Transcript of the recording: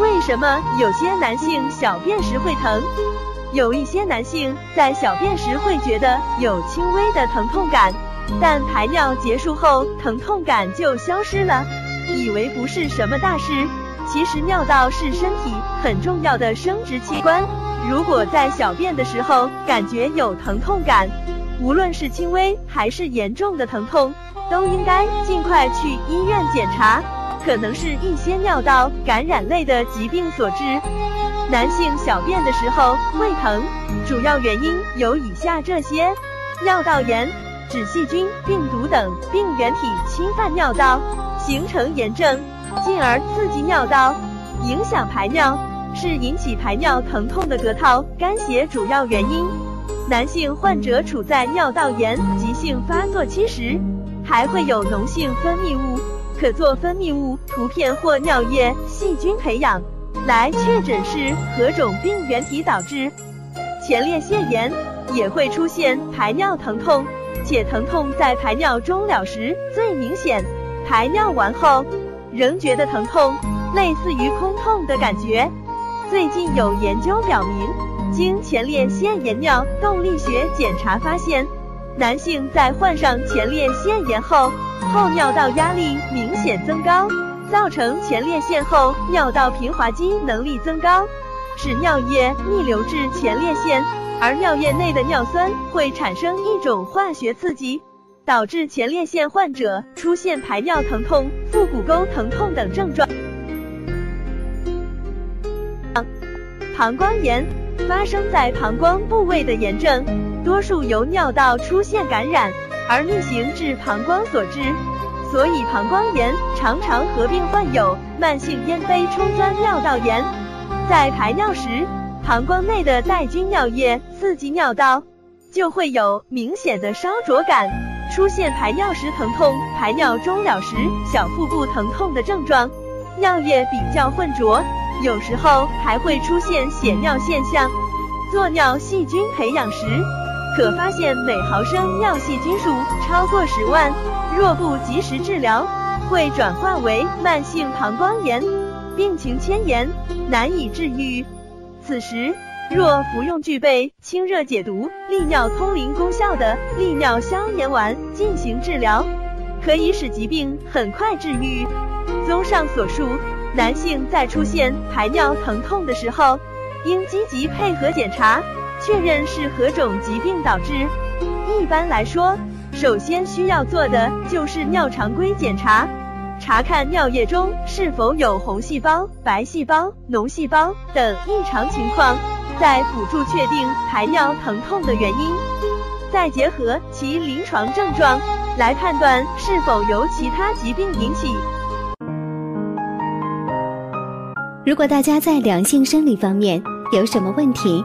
为什么有些男性小便时会疼？有一些男性在小便时会觉得有轻微的疼痛感，但排尿结束后疼痛感就消失了，以为不是什么大事。其实尿道是身体很重要的生殖器官，如果在小便的时候感觉有疼痛感，无论是轻微还是严重的疼痛，都应该尽快去医院检查。可能是一些尿道感染类的疾病所致。男性小便的时候会疼，主要原因有以下这些：尿道炎指细菌、病毒等病原体侵犯尿道，形成炎症，进而刺激尿道，影响排尿，是引起排尿疼痛的隔套干血主要原因。男性患者处在尿道炎急性发作期时，还会有脓性分泌物。可做分泌物图片或尿液细菌培养，来确诊是何种病原体导致。前列腺炎也会出现排尿疼痛，且疼痛在排尿终了时最明显，排尿完后仍觉得疼痛，类似于空痛的感觉。最近有研究表明，经前列腺炎尿动力学检查发现。男性在患上前列腺炎后，后尿道压力明显增高，造成前列腺后尿道平滑肌能力增高，使尿液逆流至前列腺，而尿液内的尿酸会产生一种化学刺激，导致前列腺患者出现排尿疼痛、腹股沟疼痛等症状。膀胱炎发生在膀胱部位的炎症。多数由尿道出现感染而逆行至膀胱所致，所以膀胱炎常常合并患有慢性咽杯冲钻尿道炎。在排尿时，膀胱内的带菌尿液刺激尿道，就会有明显的烧灼感，出现排尿时疼痛、排尿终了时小腹部疼痛的症状。尿液比较浑浊，有时候还会出现血尿现象。做尿细菌培养时。可发现每毫升尿细菌数超过十万，若不及时治疗，会转化为慢性膀胱炎，病情迁延，难以治愈。此时，若服用具备清热解毒、利尿通淋功效的利尿消炎丸进行治疗，可以使疾病很快治愈。综上所述，男性在出现排尿疼痛的时候，应积极配合检查。确认是何种疾病导致。一般来说，首先需要做的就是尿常规检查，查看尿液中是否有红细胞、白细胞、脓细胞等异常情况，再辅助确定排尿疼痛的原因，再结合其临床症状来判断是否由其他疾病引起。如果大家在两性生理方面有什么问题，